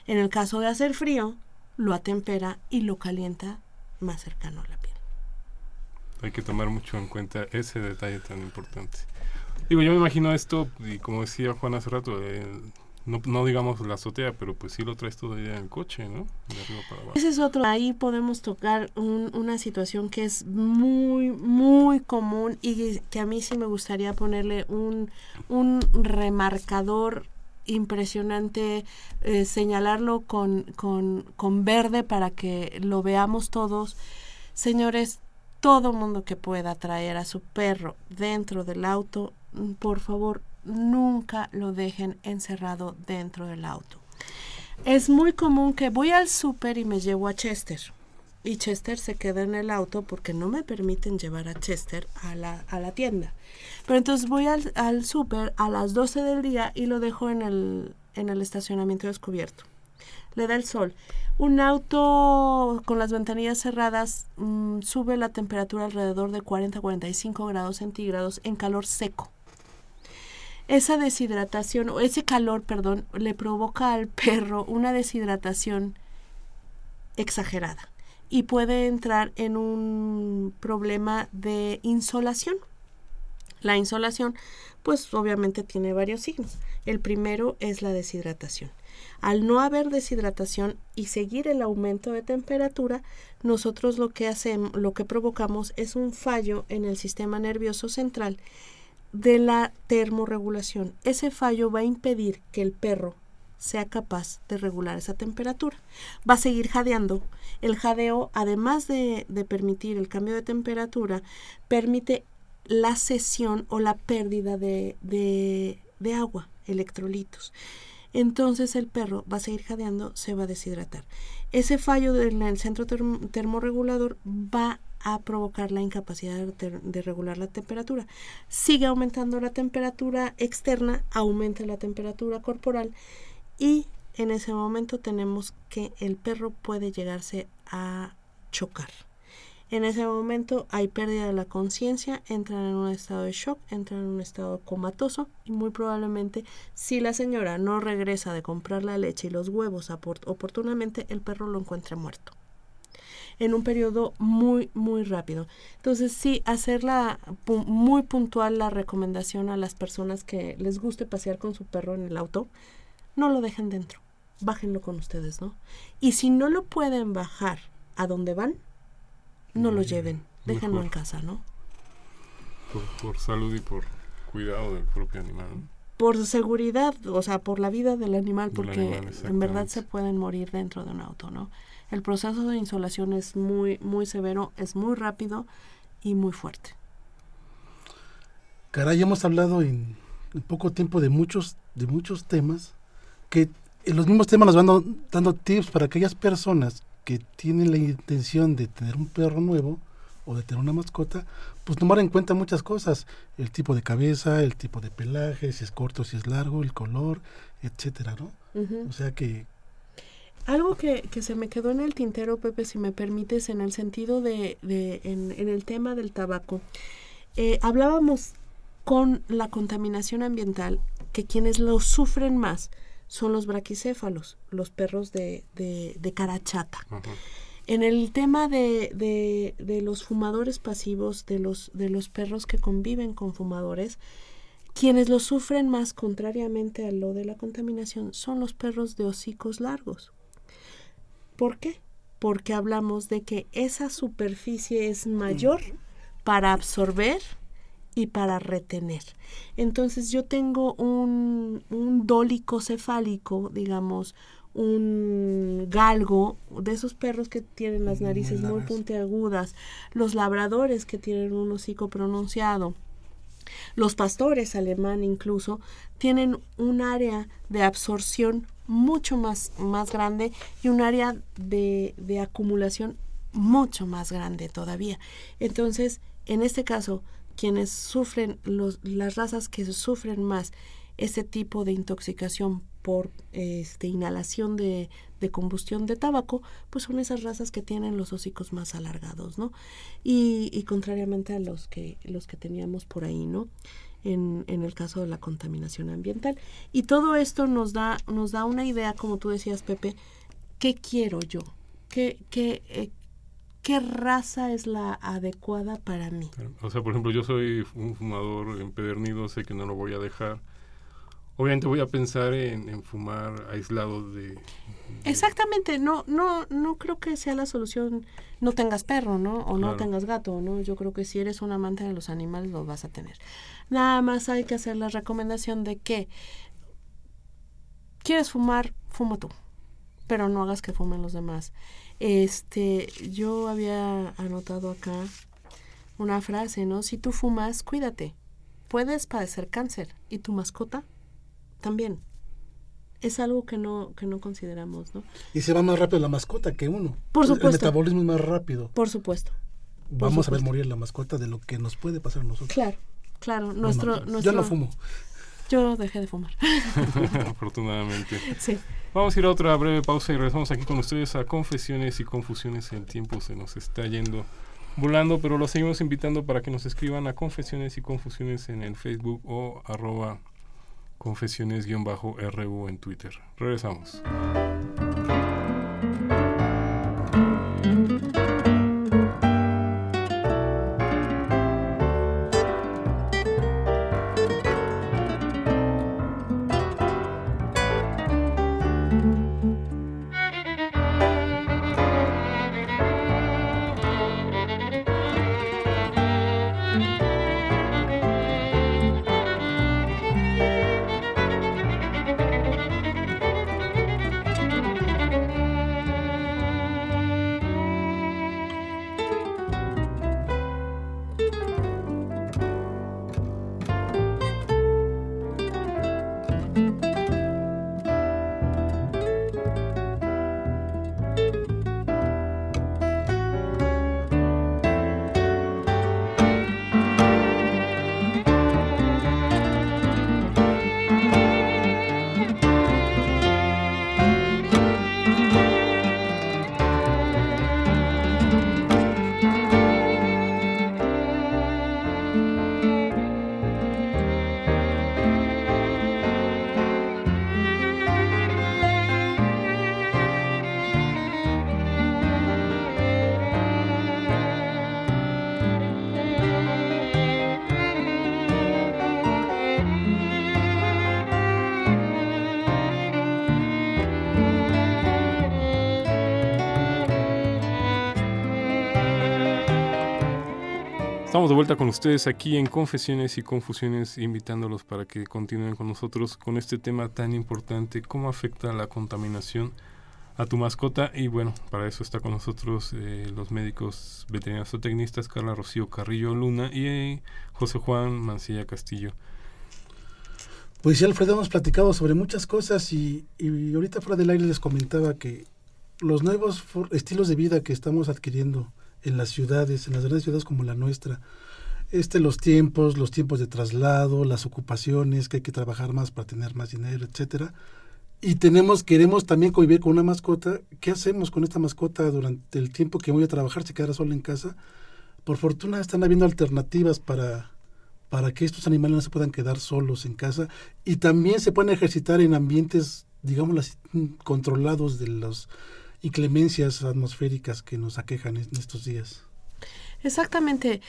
En el caso de hacer frío, lo atempera y lo calienta más cercano a la piel. Hay que tomar mucho en cuenta ese detalle tan importante. Digo, yo me imagino esto, y como decía Juan hace rato, eh, no, digamos la azotea, pero pues sí lo traes todavía en el coche, ¿no? De arriba para abajo. Ese es otro. Ahí podemos tocar una situación que es muy, muy común y que a mí sí me gustaría ponerle un, un remarcador impresionante eh, señalarlo con, con, con verde para que lo veamos todos. Señores, todo mundo que pueda traer a su perro dentro del auto, mm, por favor, nunca lo dejen encerrado dentro del auto. Es muy común que voy al súper y me llevo a Chester y Chester se queda en el auto porque no me permiten llevar a Chester a la, a la tienda. Pero entonces voy al, al súper a las 12 del día y lo dejo en el, en el estacionamiento descubierto. Le da el sol. Un auto con las ventanillas cerradas mm, sube la temperatura alrededor de 40-45 grados centígrados en calor seco. Esa deshidratación, o ese calor, perdón, le provoca al perro una deshidratación exagerada y puede entrar en un problema de insolación. La insolación, pues obviamente tiene varios signos. El primero es la deshidratación. Al no haber deshidratación y seguir el aumento de temperatura, nosotros lo que hacemos, lo que provocamos es un fallo en el sistema nervioso central de la termorregulación. Ese fallo va a impedir que el perro sea capaz de regular esa temperatura. Va a seguir jadeando. El jadeo, además de, permitir el cambio de temperatura, permite la cesión o la pérdida de, de agua, electrolitos. Entonces el perro va a seguir jadeando, se va a deshidratar. Ese fallo en el centro termorregulador va a provocar la incapacidad de, regular la temperatura. Sigue aumentando la temperatura externa, aumenta la temperatura corporal y en ese momento tenemos que el perro puede llegarse a chocar. En ese momento hay pérdida de la conciencia, entran en un estado de shock, entran en un estado comatoso y muy probablemente si la señora no regresa de comprar la leche y los huevos oportunamente, el perro lo encuentre muerto. En un periodo muy, muy rápido. Entonces sí, hacerla muy puntual la recomendación a las personas que les guste pasear con su perro en el auto no lo dejen dentro, bájenlo con ustedes, ¿no? Y si no lo pueden bajar a donde van, no lo lleven, déjenlo en casa, ¿no? Por, salud y por cuidado del propio animal. por seguridad, o sea, por la vida del animal, Del porque animal, en verdad se pueden morir dentro de un auto, ¿no? El proceso de insolación es muy, muy severo, es muy rápido y muy fuerte. Caray, hemos hablado en, en poco tiempo de muchos, de muchos temas que en los mismos temas nos van dando, dando tips para aquellas personas que tienen la intención de tener un perro nuevo o de tener una mascota, pues tomar en cuenta muchas cosas, el tipo de cabeza, el tipo de pelaje, si es corto, si es largo, el color, etcétera, ¿no? Ujú. O sea que Algo que, que se me quedó en el tintero, Pepe, si me permites, en el sentido de, de en, en el tema del tabaco. Eh, hablábamos con la contaminación ambiental que quienes lo sufren más son los braquicéfalos, los perros de, de, de cara chata. En el tema de, de, de los fumadores pasivos, de los, de los perros que conviven con fumadores, quienes lo sufren más, contrariamente a lo de la contaminación, son los perros de hocicos largos. ¿Por qué? Porque hablamos de que esa superficie es mayor para absorber y para retener. Entonces yo tengo un, un dólico cefálico, digamos, un galgo, de esos perros que tienen las Muy narices muy puntiagudas, los labradores que tienen un hocico pronunciado, los pastores alemán incluso, tienen un área de absorción mucho más, más grande y un área de, de acumulación mucho más grande todavía. Entonces, en este caso, quienes sufren, los, las razas que sufren más ese tipo de intoxicación por este, inhalación de, de combustión de tabaco, pues son esas razas que tienen los hocicos más alargados, ¿no? Y, y contrariamente a los que, los que teníamos por ahí, ¿no? En, en el caso de la contaminación ambiental. Y todo esto nos da, nos da una idea, como tú decías, Pepe, ¿qué quiero yo? ¿Qué, qué, eh, qué raza es la adecuada para mí? O sea, por ejemplo, yo soy un fumador empedernido, sé que no lo voy a dejar. Obviamente voy a pensar en, en fumar aislado de... de- Exactamente, no, no, no creo que sea la solución no tengas perro, ¿no? O no tengas gato, ¿no? Yo creo que si eres un amante de los animales lo vas a tener. Nada más hay que hacer la recomendación de que quieres fumar, fuma tú, pero no hagas que fumen los demás. Este, yo había anotado acá una frase, ¿no? Si tú fumas, cuídate. Puedes padecer cáncer y tu mascota también. Es algo que no que no consideramos, ¿no? y se va más rápido la mascota que uno. Por El- El supuesto. metabolismo es más rápido. Por supuesto. Vamos a ver supuesto. morir la mascota de lo que nos puede pasar a nosotros. Claro, claro. Bueno, Nuestro, yo nuestro, no fumo. Yo dejé de fumar. afortunadamente. sí. Vamos a ir a otra breve pausa y regresamos aquí con ustedes a Confesiones y Confusiones. El tiempo se nos está yendo volando, pero los seguimos invitando para que nos escriban a Confesiones y Confusiones en el Facebook o arroba confesiones-ru en Twitter. Regresamos. Estamos de vuelta con ustedes aquí en Confesiones y Confusiones, invitándolos para que continúen con nosotros con este tema tan importante, cómo afecta la contaminación a tu mascota. Y bueno, para eso está con nosotros eh, los médicos veterinarios o tecnistas Carla Rocío Carrillo Luna y eh, José Juan Mancilla Castillo. Pues ya, Alfredo, hemos platicado sobre muchas cosas y, y ahorita fuera del aire les comentaba que los nuevos estilos de vida que estamos adquiriendo, en las ciudades, en las grandes ciudades como la nuestra. Este, los tiempos, los tiempos de traslado, las ocupaciones, que hay que trabajar más para tener más dinero, etcétera. Y tenemos, queremos también convivir con una mascota. ¿Qué hacemos con esta mascota durante el tiempo que voy a trabajar? ¿Se quedará sola en casa? Por fortuna están habiendo alternativas para, para que estos animales no se puedan quedar solos en casa y también se pueden ejercitar en ambientes, digamos, controlados de los inclemencias atmosféricas que nos aquejan en estos días. Exactamente,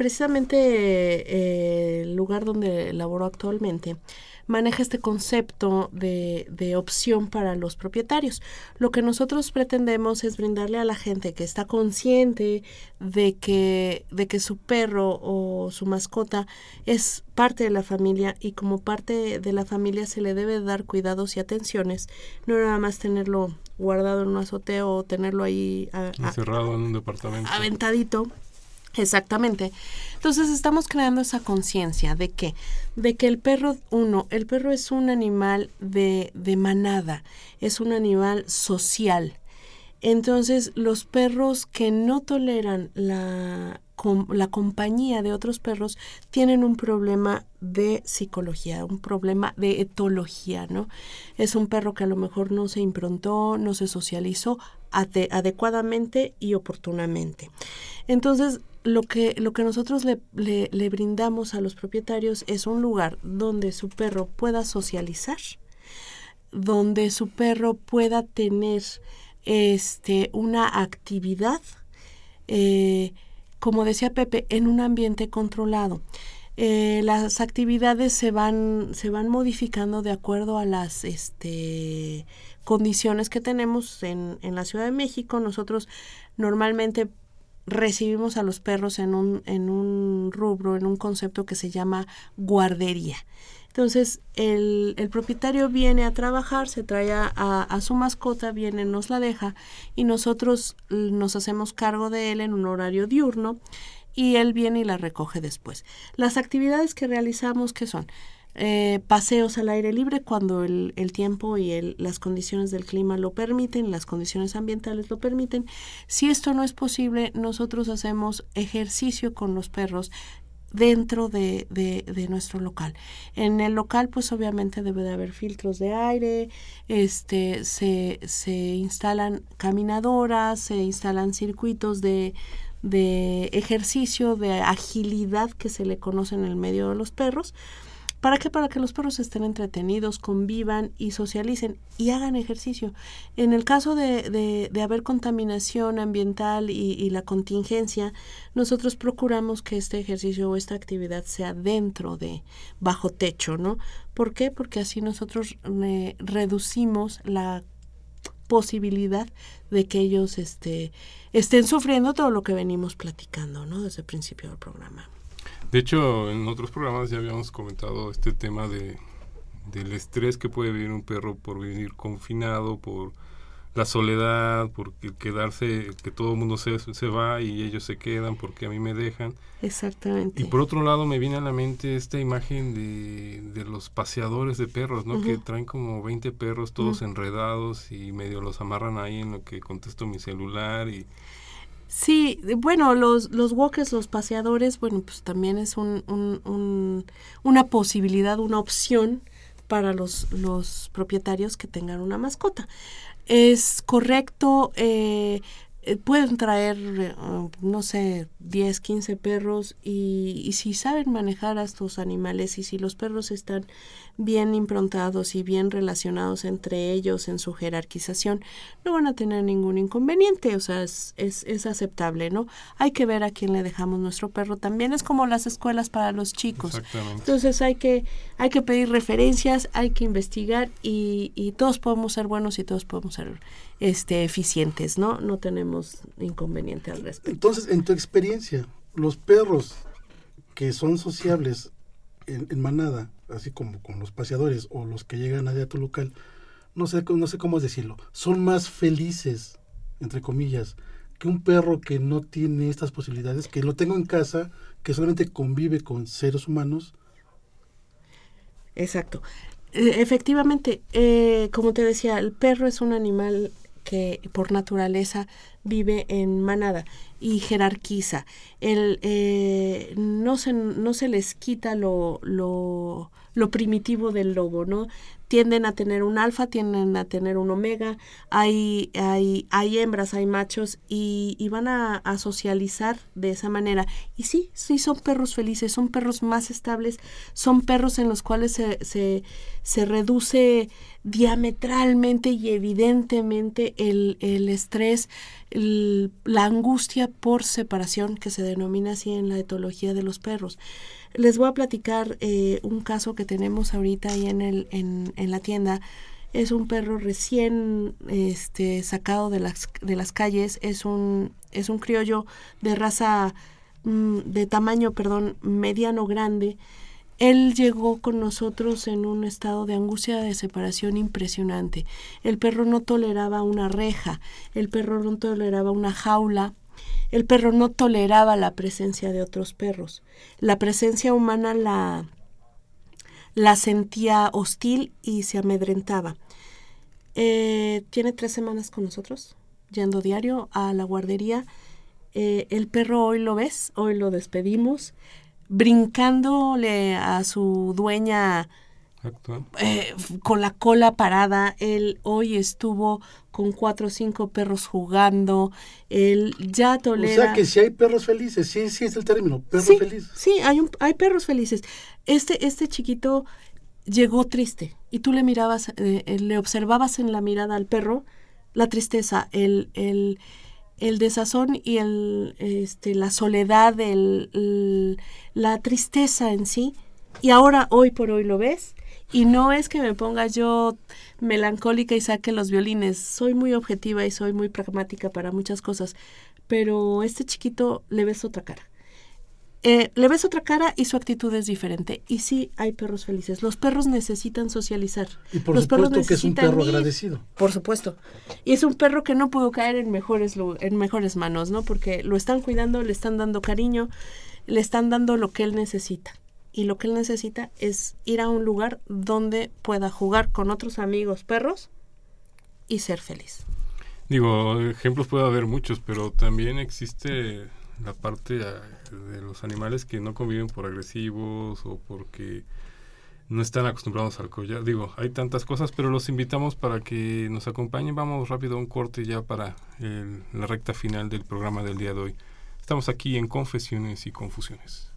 precisamente eh, el lugar donde laboro actualmente maneja este concepto de, de, opción para los propietarios. Lo que nosotros pretendemos es brindarle a la gente que está consciente de que, de que su perro o su mascota es parte de la familia y como parte de la familia se le debe dar cuidados y atenciones, no nada más tenerlo guardado en un azoteo o tenerlo ahí encerrado en un departamento aventadito exactamente entonces estamos creando esa conciencia de que de que el perro uno el perro es un animal de, de manada es un animal social entonces los perros que no toleran la la compañía de otros perros tienen un problema de psicología, un problema de etología, ¿no? Es un perro que a lo mejor no se improntó, no se socializó adecuadamente y oportunamente. Entonces, lo que, lo que nosotros le, le, brindamos a los propietarios es un lugar donde su perro pueda socializar, donde su perro pueda tener este, una actividad eh, como decía Pepe, en un ambiente controlado. Eh, las actividades se van, se van modificando de acuerdo a las este, condiciones que tenemos en, en la Ciudad de México. Nosotros normalmente recibimos a los perros en un, en un rubro, en un concepto que se llama guardería. Entonces, el, el, propietario viene a trabajar, se trae a, a, su mascota, viene, nos la deja y nosotros nos hacemos cargo de él en un horario diurno y él viene y la recoge después. Las actividades que realizamos, ¿qué son? Eh, paseos al aire libre cuando el, el tiempo y el, las condiciones del clima lo permiten, las condiciones ambientales lo permiten. Si esto no es posible, nosotros hacemos ejercicio con los perros dentro de, de, nuestro local. En el local, pues obviamente debe de haber filtros de aire, este, se, se instalan caminadoras, se instalan circuitos de, de ejercicio, de agilidad que se le conoce en el medio de los perros ¿Para qué? Para que los perros estén entretenidos, convivan y socialicen y hagan ejercicio. En el caso de, de, haber contaminación ambiental y, y, la contingencia, nosotros procuramos que este ejercicio o esta actividad sea dentro de, bajo techo, ¿no? ¿Por qué? Porque así nosotros eh, reducimos la posibilidad de que ellos este, estén sufriendo todo lo que venimos platicando, ¿no? Desde el principio del programa. De hecho, en otros programas ya habíamos comentado este tema de del estrés que puede vivir un perro por vivir confinado, por la soledad, por quedarse, que todo el mundo se, se va y ellos se quedan porque a mí me dejan. Exactamente. Y por otro lado me viene a la mente esta imagen de, de los paseadores de perros, ¿no? Que traen como 20 perros todos enredados y medio los amarran ahí en lo que contesto mi celular y Sí, bueno, los, los walkers, los paseadores, bueno, pues también es un, un, una posibilidad, una opción para los, los propietarios que tengan una mascota. Es correcto eh, pueden traer, eh, no sé, 10, 15 perros y, y, si saben manejar a estos animales y si los perros están bien improntados y bien relacionados entre ellos en su jerarquización, no van a tener ningún inconveniente, o sea, es, es, es aceptable, ¿no? Hay que ver a quién le dejamos nuestro perro, también es como las escuelas para los chicos. Entonces hay que, hay que pedir referencias, hay que investigar y, y todos podemos ser buenos y todos podemos ser este, eficientes, ¿no? No tenemos inconveniente al respecto. Entonces, en tu experiencia, los perros que son sociables en, manada, así como con los paseadores o los que llegan a tu local, no sé, no sé cómo decirlo, son más felices, entre comillas, que un perro que no tiene estas posibilidades, que lo tengo en casa, que solamente convive con seres humanos. Exacto. E, efectivamente, eh, como te decía, el perro es un animal que por naturaleza vive en manada y jerarquiza. Eh, no, se, no se les quita lo, lo, lo primitivo del lobo, ¿no? tienden a tener un alfa, tienden a tener un omega, hay, hay, hay hembras, hay machos y, van a, socializar de esa manera. Y sí, sí son perros felices, son perros más estables, son perros en los cuales se, se, se reduce diametralmente y evidentemente el, el estrés, la angustia por separación que se denomina así en la etología de los perros. Les voy a platicar eh, un caso que tenemos ahorita ahí en, el, en, en la tienda. Es un perro recién este, sacado de las, de las calles. Es un, es un criollo de raza, mm, de tamaño, perdón, mediano grande. Él llegó con nosotros en un estado de angustia de separación impresionante. El perro no toleraba una reja, el perro no toleraba una jaula, el perro no toleraba la presencia de otros perros. La presencia humana la, la sentía hostil y se amedrentaba. Eh, tiene tres semanas con nosotros, yendo diario a la guardería. Eh, el perro hoy lo ves, hoy lo despedimos, brincándole a su dueña eh, con la cola parada. Él hoy estuvo con cuatro o cinco perros jugando. Él ya tolera. O sea que si hay perros felices, sí, sí es el término, perros felices. Sí, hay, un, hay perros felices. Este, este chiquito llegó triste y tú le mirabas, eh, le observabas en la mirada al perro la tristeza, el, el, el desazón y el, este, la soledad, el, la tristeza en sí. Y ahora, hoy por hoy, lo ves y no es que me ponga yo melancólica y saque los violines. Soy muy objetiva y soy muy pragmática para muchas cosas. Pero este chiquito le ves otra cara. Eh, le ves otra cara y su actitud es diferente. Y sí, hay perros felices. Los perros necesitan socializar. Y por Los supuesto que es un perro agradecido. Por supuesto. Y es un perro que no pudo caer en mejores, en mejores manos, ¿no? Porque lo están cuidando, le están dando cariño, le están dando lo que él necesita y lo que él necesita es ir a un lugar donde pueda jugar con otros amigos perros y ser feliz. Digo, ejemplos puede haber muchos, pero también existe la parte ah, de los animales que no conviven por agresivos o porque no están acostumbrados al collar. Digo, hay tantas cosas, pero los invitamos para que nos acompañen. Vamos rápido a un corte ya para la recta final del programa del día de hoy. Estamos aquí en Confesiones y Confusiones.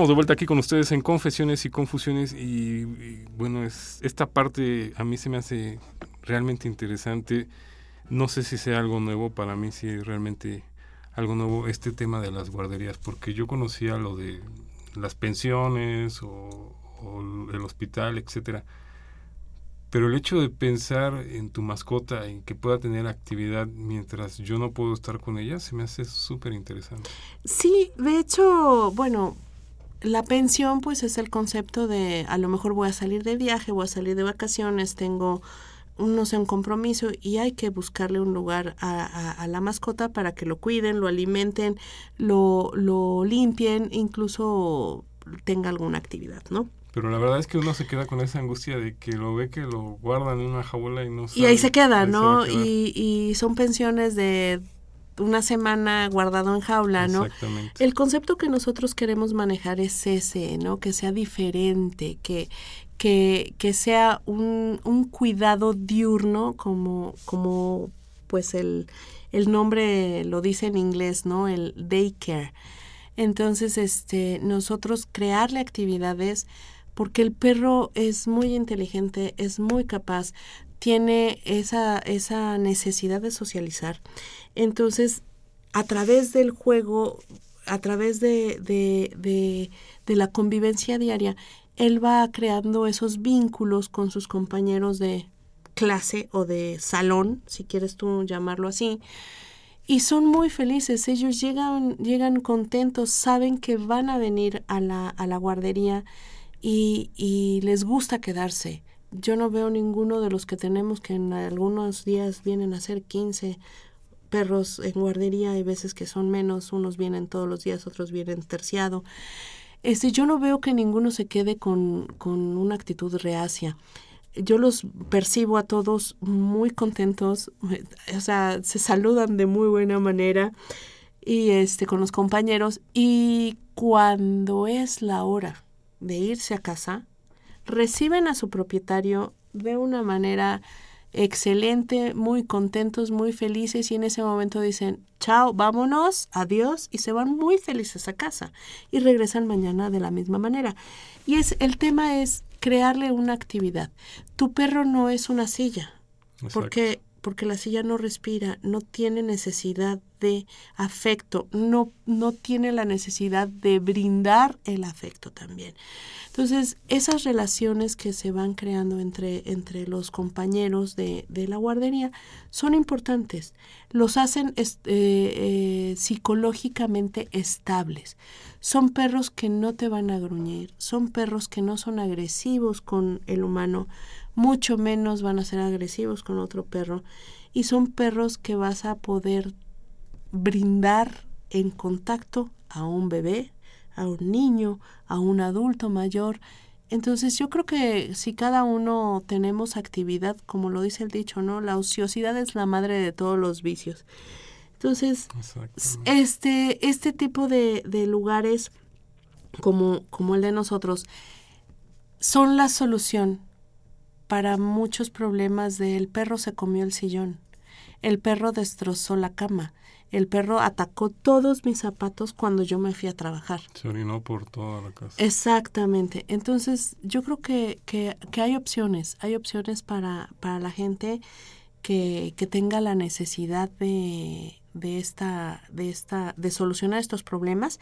Estamos de vuelta aquí con ustedes en Confesiones y Confusiones y, bueno, es, esta parte a mí se me hace realmente interesante. No sé si sea algo nuevo, para mí sí es realmente algo nuevo este tema de las guarderías, porque yo conocía lo de las pensiones o, el hospital, etcétera. Pero el hecho de pensar en tu mascota, en que pueda tener actividad mientras yo no puedo estar con ella, se me hace súper interesante. Sí, de hecho, bueno, la pensión pues es el concepto de a lo mejor voy a salir de viaje, voy a salir de vacaciones, tengo no sé, un compromiso y hay que buscarle un lugar a, la mascota para que lo cuiden, lo alimenten, lo, lo limpien, incluso tenga alguna actividad, ¿no? Pero la verdad es que uno se queda con esa angustia de que lo ve que lo guardan en una jaula y no sabe. Y ahí se queda, ¿no? y, y son pensiones de una semana guardado en jaula, ¿no? Exactamente. El concepto que nosotros queremos manejar es ese, ¿no? Que sea diferente, que, que, que sea un, un cuidado diurno, como, como pues el, el nombre lo dice en inglés, ¿no? El daycare. Entonces, este, nosotros crearle actividades porque el perro es muy inteligente, es muy capaz, tiene esa, esa necesidad de socializar. Entonces, a través del juego, a través de, de, de, de la convivencia diaria, él va creando esos vínculos con sus compañeros de clase o de salón, si quieres tú llamarlo así, y son muy felices. Ellos llegan, llegan contentos, saben que van a venir a la, a la guardería y, y les gusta quedarse. Yo no veo ninguno de los que tenemos que en algunos días vienen a ser 15 perros en guardería, hay veces que son menos, unos vienen todos los días, otros vienen terciado. Este, yo no veo que ninguno se quede con, con una actitud reacia. Yo los percibo a todos muy contentos, o sea, se saludan de muy buena manera y este con los compañeros y cuando es la hora de irse a casa, reciben a su propietario de una manera excelente, muy contentos, muy felices y en ese momento dicen, chao, vámonos, adiós y se van muy felices a casa y regresan mañana de la misma manera. Y es el tema es crearle una actividad. Tu perro no es una silla, porque porque la silla no respira, no tiene necesidad de afecto, no, no tiene la necesidad de brindar el afecto también. Entonces, esas relaciones que se van creando entre, entre los compañeros de, de la guardería son importantes, los hacen eh, eh, psicológicamente estables. Son perros que no te van a gruñir, son perros que no son agresivos con el humano, mucho menos van a ser agresivos con otro perro y son perros que vas a poder brindar en contacto a un bebé, a un niño, a un adulto mayor. Entonces yo creo que si cada uno tenemos actividad, como lo dice el dicho, ¿no? La ociosidad es la madre de todos los vicios. Entonces, este, este tipo de, de lugares como, como el de nosotros son la solución para muchos problemas de el perro se comió el sillón, el perro destrozó la cama, el perro atacó todos mis zapatos cuando yo me fui a trabajar. Se orinó por toda la casa. Exactamente. Entonces, yo creo que, que, que hay opciones, hay opciones para, para la gente que, que tenga la necesidad de, de, esta, de, esta, de solucionar estos problemas.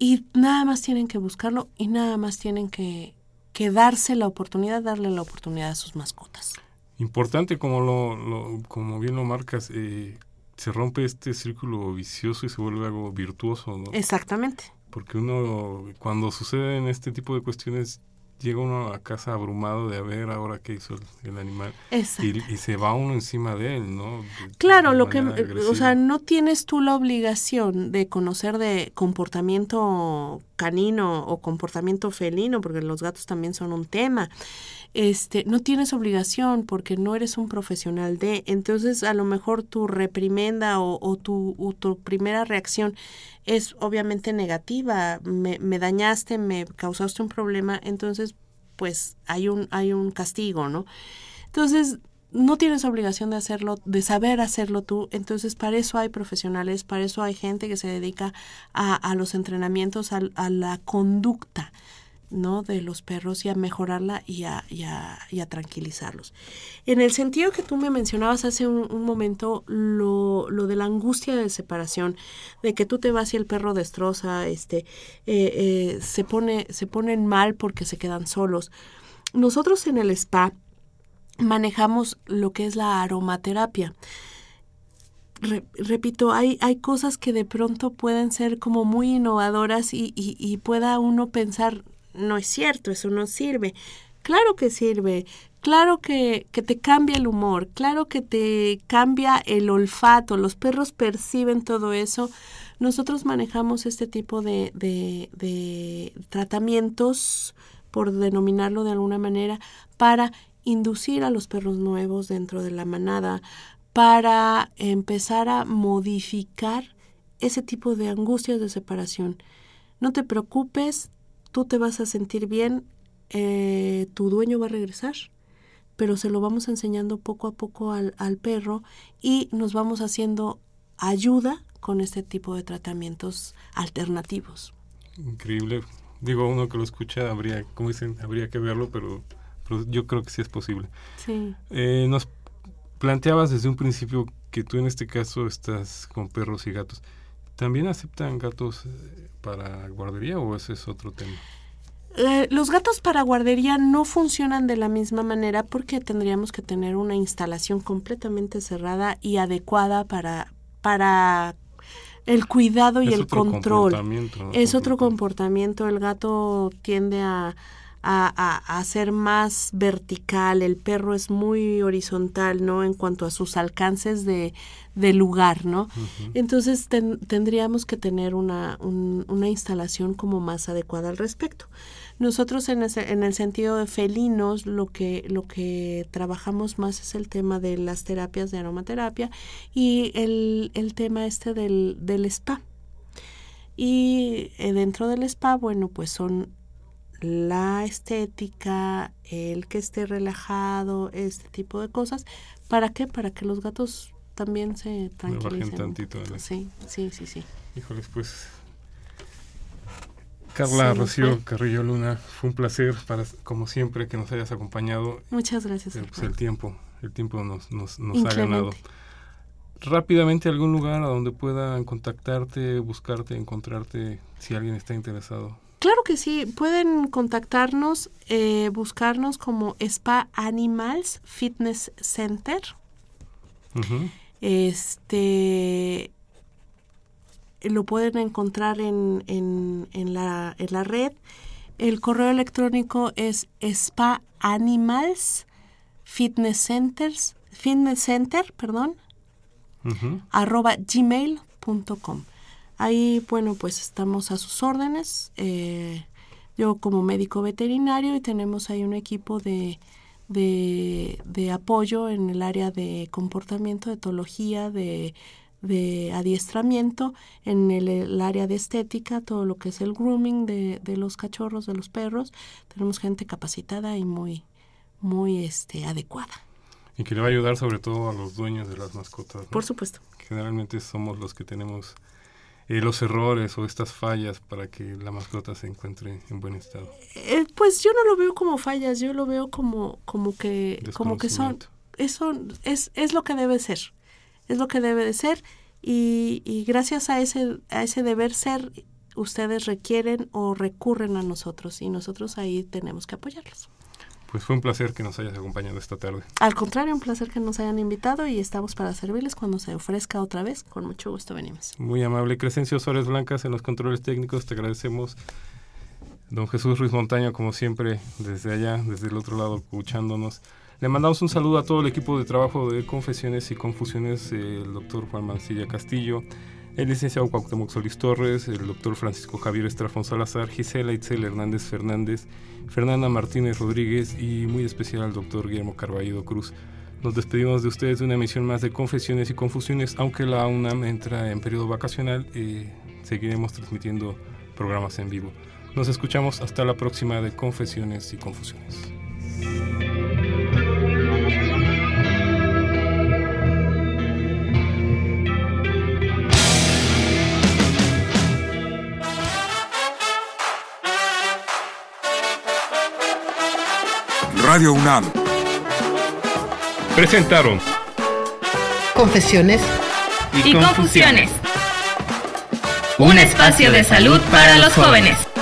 Y nada más tienen que buscarlo y nada más tienen que, que darse la oportunidad, darle la oportunidad a sus mascotas. Importante, como lo, lo como bien lo marcas, eh, se rompe este círculo vicioso y se vuelve algo virtuoso, ¿no? Exactamente. Porque uno, cuando suceden este tipo de cuestiones, llega uno a casa abrumado de a ver ahora qué hizo el, el animal y, y, se va uno encima de él, ¿no? De, claro, de lo que, agresiva. o sea, no tienes tú la obligación de conocer de comportamiento canino o comportamiento felino, porque los gatos también son un tema. Este, no tienes obligación porque no eres un profesional de, entonces a lo mejor tu reprimenda o, tu, o tu primera reacción es obviamente negativa, me, dañaste, me causaste un problema, entonces pues hay un, hay un castigo, ¿no? Entonces, no tienes obligación de hacerlo, de saber hacerlo tú, entonces para eso hay profesionales, para eso hay gente que se dedica a, a los entrenamientos, a la conducta. ¿No? de los perros y a mejorarla y a, y, a, tranquilizarlos. En el sentido que tú me mencionabas hace un, momento, lo, lo, de la angustia de separación, de que tú te vas y el perro destroza, este, eh, eh, se, pone, se ponen mal porque se quedan solos. Nosotros en el spa manejamos lo que es la aromaterapia. Re, repito, hay, hay cosas que de pronto pueden ser como muy innovadoras y, y pueda uno pensar, no es cierto, eso no sirve. Claro que sirve, claro que, que, te cambia el humor, claro que te cambia el olfato, los perros perciben todo eso. Nosotros manejamos este tipo de, de, de tratamientos, por denominarlo de alguna manera, para inducir a los perros nuevos dentro de la manada, para empezar a modificar ese tipo de angustias de separación. No te preocupes, tú te vas a sentir bien, eh, tu dueño va a regresar, pero se lo vamos enseñando poco a poco al, al perro y nos vamos haciendo ayuda con este tipo de tratamientos alternativos. Increíble. Digo, uno que lo escucha, habría, como dicen, habría que verlo, pero, yo creo que sí es posible. Sí. Eh, nos planteabas desde un principio que tú en este caso estás con perros y gatos. ¿También aceptan gatos eh, para guardería o ese es otro tema? Eh, los gatos para guardería no funcionan de la misma manera porque tendríamos que tener una instalación completamente cerrada y adecuada para, para el cuidado y el control. Es otro comportamiento. El gato tiende a, a, ser más vertical, el perro es muy horizontal, ¿no? En cuanto a sus alcances de, lugar, ¿no? Entonces tendríamos que tener una, una instalación como más adecuada al respecto. Nosotros en, en el sentido de felinos lo que, lo que trabajamos más es el tema de las terapias de aromaterapia y el, el tema este del, del spa. Y eh, dentro del spa, bueno, pues son la estética, el que esté relajado, este tipo de cosas. ¿Para qué? Para que los gatos también se tranquilicen. tantito. Sí, sí, sí, sí. Híjoles, pues Carla Rocío Carrillo Luna, fue un placer para como siempre que nos hayas acompañado. Muchas gracias. pues, el tiempo, el tiempo nos, nos, nos ha ganado. Rápidamente algún lugar a donde puedan contactarte, buscarte, encontrarte, si alguien está interesado. Claro que sí, pueden contactarnos, eh, buscarnos como Spa Animals Fitness Center. Este lo pueden encontrar en, en, en, la, en la red. El correo electrónico es spa animals fitness centers fitness center perdón arroba gmail.com ahí bueno pues estamos a sus órdenes eh, yo como médico veterinario y tenemos ahí un equipo de, de, de apoyo en el área de comportamiento, de etología, de de adiestramiento en el, área de estética, todo lo que es el grooming de, de, los cachorros, de los perros. Tenemos gente capacitada y muy, muy este, adecuada. Y que le va a ayudar sobre todo a los dueños de las mascotas. Por supuesto. Generalmente somos los que tenemos eh, los errores o estas fallas para que la mascota se encuentre en buen estado. Eh, pues yo no lo veo como fallas, yo lo veo como, como que, como que son, eso es, es lo que debe ser es lo que debe de ser y, y gracias a ese, a ese deber ser ustedes requieren o recurren a nosotros y nosotros ahí tenemos que apoyarlos. Pues fue un placer que nos hayas acompañado esta tarde. Al contrario, un placer que nos hayan invitado y estamos para servirles cuando se ofrezca otra vez. Con mucho gusto venimos. Muy amable. Crescencio Suárez Blancas en los controles técnicos. Te agradecemos. Don Jesús Ruiz Montaño, como siempre, desde allá, desde el otro lado, escuchándonos. Le mandamos un saludo a todo el equipo de trabajo de Confesiones y Confusiones, el doctor Juan Mancilla Castillo, el licenciado Cuauhtémoc Solís Torres, el doctor Francisco Javier Estrafón Salazar, Gisela Itzel Hernández Fernández, Fernanda Martínez Rodríguez y muy especial al doctor Guillermo Carballido Cruz. Nos despedimos de ustedes de una emisión más de Confesiones y Confusiones, aunque la UNAM entra en periodo vacacional, eh, seguiremos transmitiendo programas en vivo. Nos escuchamos hasta la próxima de Confesiones y Confusiones. Radio UNAM. Presentaron Confesiones y, confusiones. Un espacio de salud para los jóvenes.